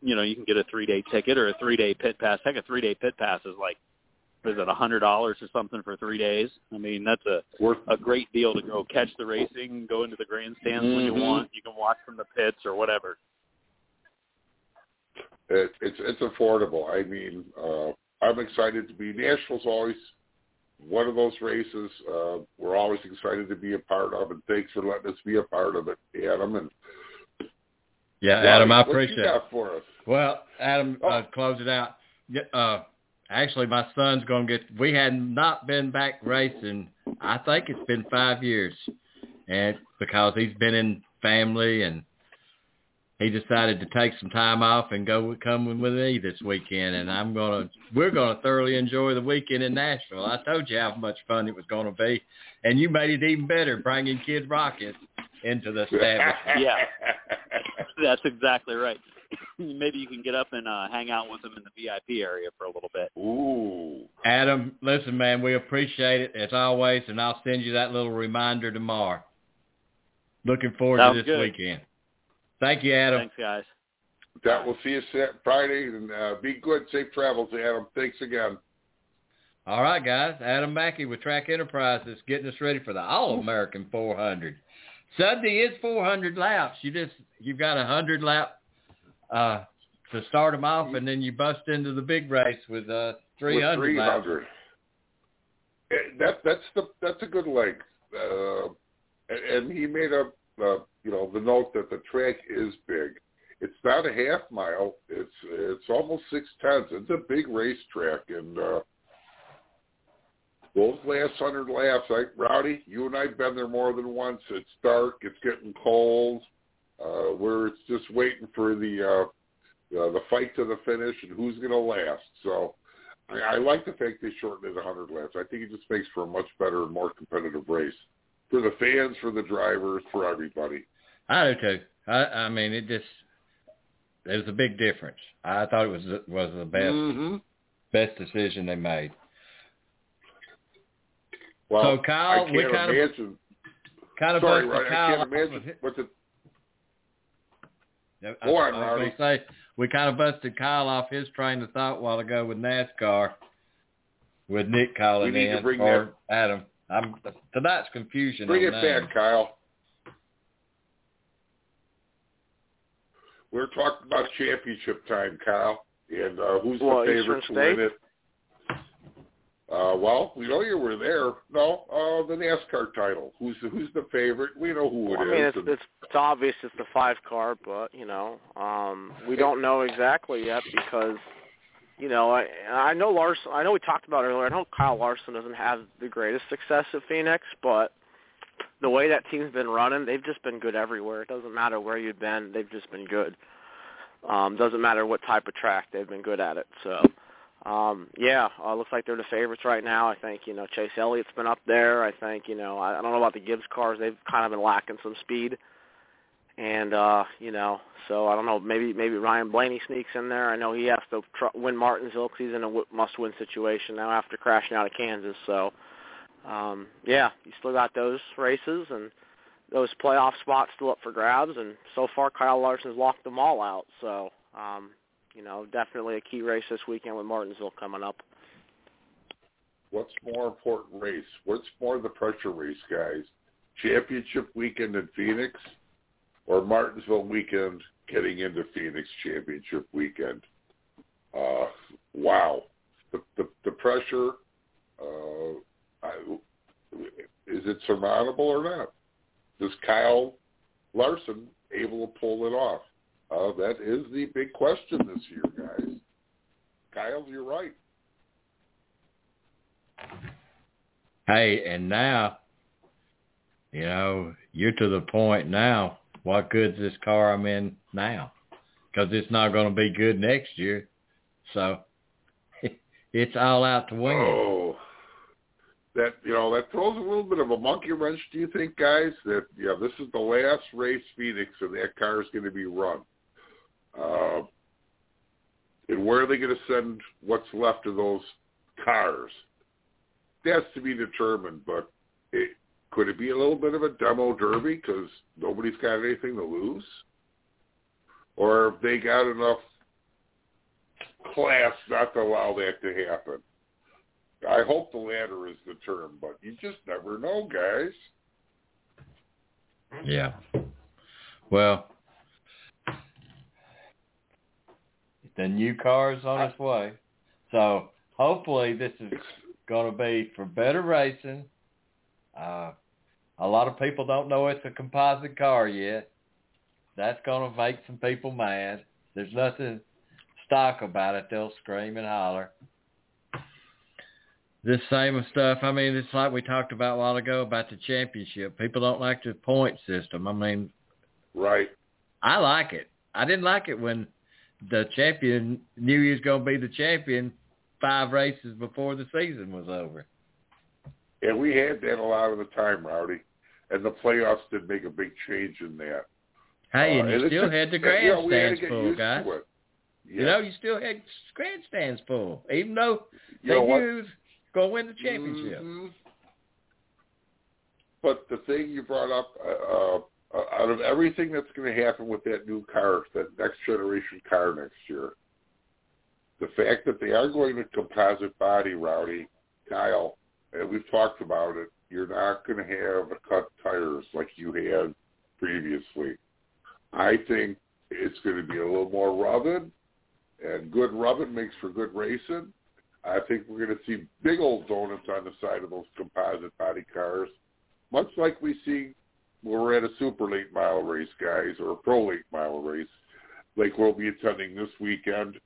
you know, you can get a three day ticket or a three day pit pass. Heck, a three day pit pass is like is it a hundred dollars or something for three days? I mean, that's a Worth a great deal to go catch the racing, go into the grandstands when you Mhm. want. You can watch from the pits or whatever. it, it's it's affordable. I mean, uh, I'm excited to be. Nashville's always one of those races uh, we're always excited to be a part of, and thanks for letting us be a part of it, Adam. And Yeah, Ronnie, Adam, I appreciate you it. got for us? Well, Adam, Oh. uh, close it out. Yeah, Uh, actually, my son's going to get. We had not been back racing. I think it's been five years, and because he's been in family and he decided to take some time off and go come with me this weekend. And I'm gonna, we're gonna thoroughly enjoy the weekend in Nashville. I told you how much fun it was going to be, and you made it even better bringing Kid Rocket into the establishment. Yeah. That's exactly right. Maybe you can get up and uh, hang out with them in the VIP area for a little bit. Ooh. Adam, listen, man, we appreciate it as always, and I'll send you that little reminder tomorrow. Looking forward Sounds to this good. weekend. Thank you, Adam. Thanks, guys. That we'll see you Sat- Friday, and uh, be good. Safe travels, Adam. Thanks again. All right, guys. Adam Mackey with Track Enterprises getting us ready for the All-American 400. Sunday is 400 laps. You just you've got a hundred lap uh, to start them off, and then you bust into the big race with uh, 300 With laps. 300. Eh, That that's the that's a good length. Uh, and, and he made a uh, you know the note that the track is big. It's not a half mile. It's it's almost six tenths. It's a big racetrack, and uh, those last hundred laps, like Rowdy, you and I've been there more than once. It's dark. It's getting cold. Uh, where it's just waiting for the uh, uh, the fight to the finish and who's going to last. So I, I like the fact they shortened it 100 laps. I think it just makes for a much better and more competitive race for the fans, for the drivers, for everybody. I do too. I, I mean, it just there's a big difference. I thought it was was the best Mm-hmm. best decision they made. Well, So, Kyle, I we can't kind of- Kind of sorry, Kyle. I can't imagine of it. I, Go I was going to say we kind of busted Kyle off his train of thought a while ago with NASCAR, with Nick calling We need to in bring or Adam. I'm tonight's confusion. bring it names. back, Kyle. We're talking about championship time, Kyle, and uh, who's Well, the favorite to win it? Uh, well, we know you were there. No, uh, the NASCAR title. Who's the, who's the favorite? We know who it is. Well, I mean, it's, and- it's it's obvious it's the five car, but you know, um, we don't know exactly yet because, you know, I I know Larson. I know we talked about earlier. I know Kyle Larson doesn't have the greatest success at Phoenix, but the way that team's been running, they've just been good everywhere. It doesn't matter where you've been; they've just been good. Um, doesn't matter what type of track; they've been good at it. So. Um, yeah, uh, looks like they're the favorites right now. I think, you know, Chase Elliott's been up there. I think, you know, I, I don't know about the Gibbs cars. They've kind of been lacking some speed. And, uh, you know, so I don't know, maybe maybe Ryan Blaney sneaks in there. I know he has to tr- win Martinsville because he's in a w- must-win situation now after crashing out of Kansas. So, um, yeah, you still got those races and those playoff spots still up for grabs. And so far, Kyle Larson's locked them all out. So, um, you know, definitely a key race this weekend with Martinsville coming up. What's more important race? What's more the pressure race, guys? Championship weekend in Phoenix or Martinsville weekend getting into Phoenix championship weekend? Uh, wow. The, the, the pressure, uh, I, is it surmountable or not? Is Kyle Larson able to pull it off? Uh, that is the big question this year, guys. Kyle, you're right. Hey, and now, you know, you're to the point now. What good's this car I'm in now? Because it's not going to be good next year. So it's all out to win. Oh, that you know that throws a little bit of a monkey wrench. Do you think, guys? That yeah, this is the last race Phoenix, and that car is going to be run. Uh, and where are they going to send what's left of those cars? That's to be determined. But it, could it be a little bit of a demo derby because nobody's got anything to lose, or have they got enough class not to allow that to happen? I hope the latter is the term, but you just never know, guys. Yeah. Well, the new car is on its way. So hopefully this is going to be for better racing. Uh, a lot of people don't know it's a composite car yet. That's going to make some people mad. There's nothing stock about it. They'll scream and holler. This same stuff, I mean, it's like we talked about a while ago about the championship. People don't like the point system. I mean, right. I like it. I didn't like it when the champion knew he was going to be the champion five races before the season was over. And we had that a lot of the time, Rowdy. And the playoffs did make a big change in that. Hey, Uh, you and still had the you know, we had to grandstands full, guys. it. You know, you still had grandstands full, even though You they knew going to win the championship. Mhm. But the thing you brought up, uh, uh, out of everything that's going to happen with that new car, that next generation car next year, the fact that they are going to composite body, Rowdy, Kyle, and we've talked about it, you're not going to have cut tires like you had previously. I think it's going to be a little more rubbing, and good rubbing makes for good racing. I think we're going to see big old donuts on the side of those composite body cars, much like we see when we're at a super late mile race, guys, or a pro late mile race, like we'll be attending this weekend.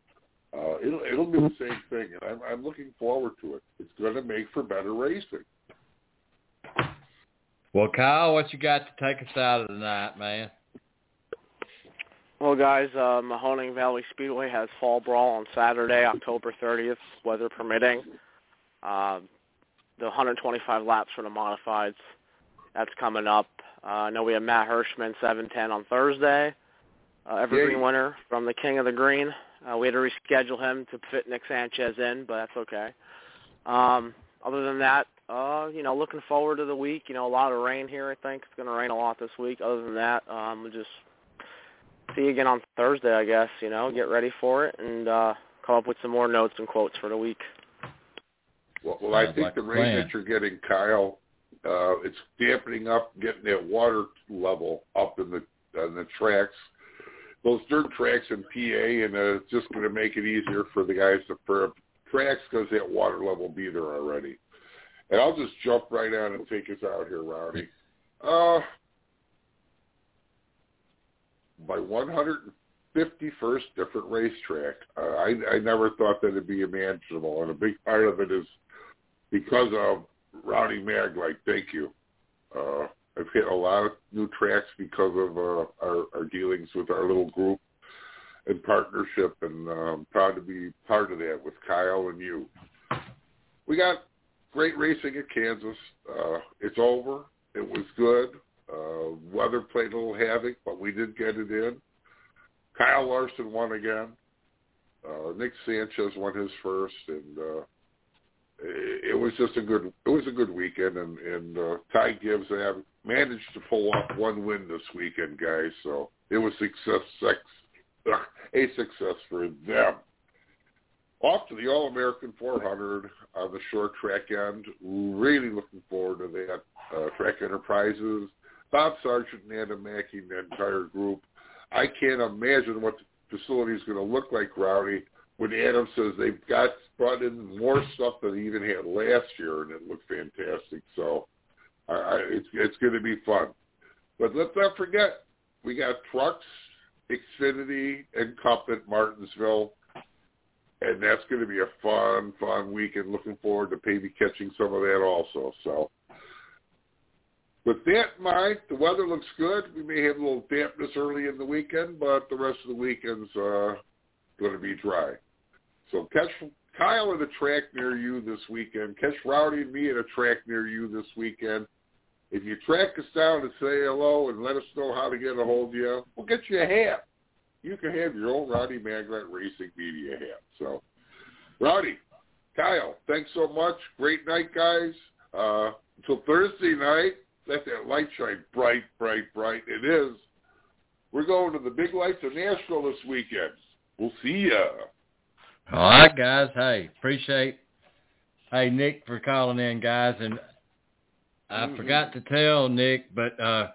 Uh, it'll it'll be the same thing, and I'm I'm looking forward to it. It's going to make for better racing. Well, Kyle, what you got to take us out of the night, man? Well, guys, uh, Mahoning Valley Speedway has Fall Brawl on Saturday, October 30th, weather permitting. Uh, the 125 laps for the modifieds, that's coming up. Uh, I know we have Matt Hirschman 710 on Thursday, uh, Evergreen Yay. winner from the King of the Green. Uh, we had to reschedule him to fit Nick Sanchez in, but that's okay. Um, other than that, uh, you know, looking forward to the week. You know, a lot of rain here. I think it's going to rain a lot this week. Other than that, um, we'll just see you again on Thursday. I guess you know, get ready for it and uh, come up with some more notes and quotes for the week. Well, well I think like the rain plan. that you're getting, Kyle, uh, it's dampening up, getting that water level up in the on the tracks. Those dirt tracks in PA, and uh, it's just going to make it easier for the guys to for tracks because that water level be there already. And I'll just jump right on and take us out here, Rowdy. Uh, my 151st different racetrack. Uh, I, I never thought that it'd be imaginable, and a big part of it is because of Rowdy Maglite. Thank you. Uh, I've hit a lot of new tracks because of uh, our, our dealings with our little group and partnership, and I'm proud to be part of that with Kyle and you. We got great racing at Kansas. Uh, it's over. It was good. Uh, weather played a little havoc, but we did get it in. Kyle Larson won again. Uh, Nick Sanchez won his first, and uh, it, was just a good. It was a good weekend, and, and uh, Ty Gibbs have managed to pull off one win this weekend, guys. So it was success, sex, a success for them. Off to the All American 400 on the short track end. Really looking forward to that. Uh, track Enterprises, Bob Sargent and Mackey and the entire group. I can't imagine what the facility is going to look like, Rowdy, when Adam says they've got brought in more stuff than they even had last year, and it looked fantastic. So I, I, it's it's going to be fun. But let's not forget, we got trucks, Xfinity, and Cup at Martinsville, and that's going to be a fun, fun weekend. Looking forward to maybe catching some of that also. So. With that in mind, the weather looks good. We may have a little dampness early in the weekend, but the rest of the weekend's uh, going to be dry. So catch Kyle at a track near you this weekend. Catch Rowdy and me at a track near you this weekend. If you track us down and say hello and let us know how to get a hold of you, we'll get you a hat. You can have your own Rowdy Maglite Racing Media hat. So, Rowdy, Kyle, thanks so much. Great night, guys. Uh, until Thursday night, let that light shine bright, bright, bright. It is. We're going to the big lights of Nashville this weekend. We'll see ya. All right, guys. Hey, appreciate Hey, Nick, for calling in, guys, and I Mhm. forgot to tell Nick, but uh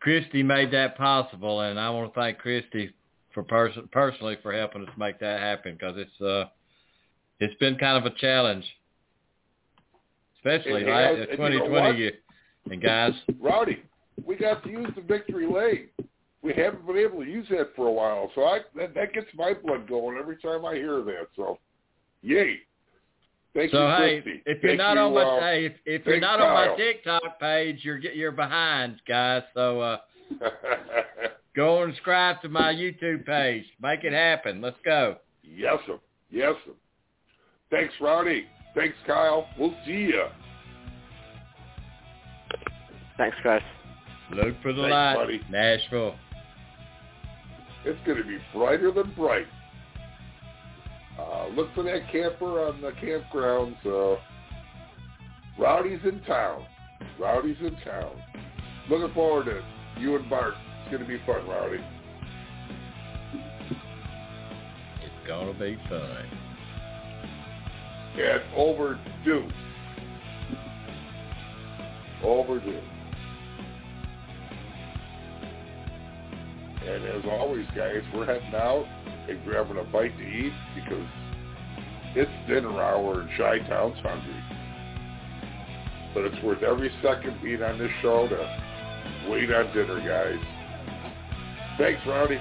Christy made that possible, and I want to thank Christy for pers- personally for helping us make that happen because it's uh it's been kind of a challenge, especially like has, and you know 2020. and guys, Rowdy, we got to use the victory lane. We haven't been able to use that for a while, so I that, that gets my blood going every time I hear that. So, yay! Thank so you, hey, Christy. if you're Thank not you, on my uh, hey, if, if you're thanks, not on my TikTok page, you're you're behind, guys. So uh go and subscribe to my YouTube page. Make it happen. Let's go. yes, sir. Yes, sir. Thanks, Rowdy. Thanks, Kyle. We'll see ya. Thanks, guys. Look for the Thanks, light, buddy. Nashville. It's going to be brighter than bright. Uh, look for that camper on the campgrounds. Uh, Rowdy's in town. Rowdy's in town. Looking forward to it. you and Bart. It's going to be fun, Rowdy. It's gonna be fun. And overdue. Overdue. And as always, guys, we're heading out and grabbing a bite to eat because it's dinner hour and Chi-Town's hungry. But it's worth every second being on this show to wait on dinner, guys. Thanks, Rowdy.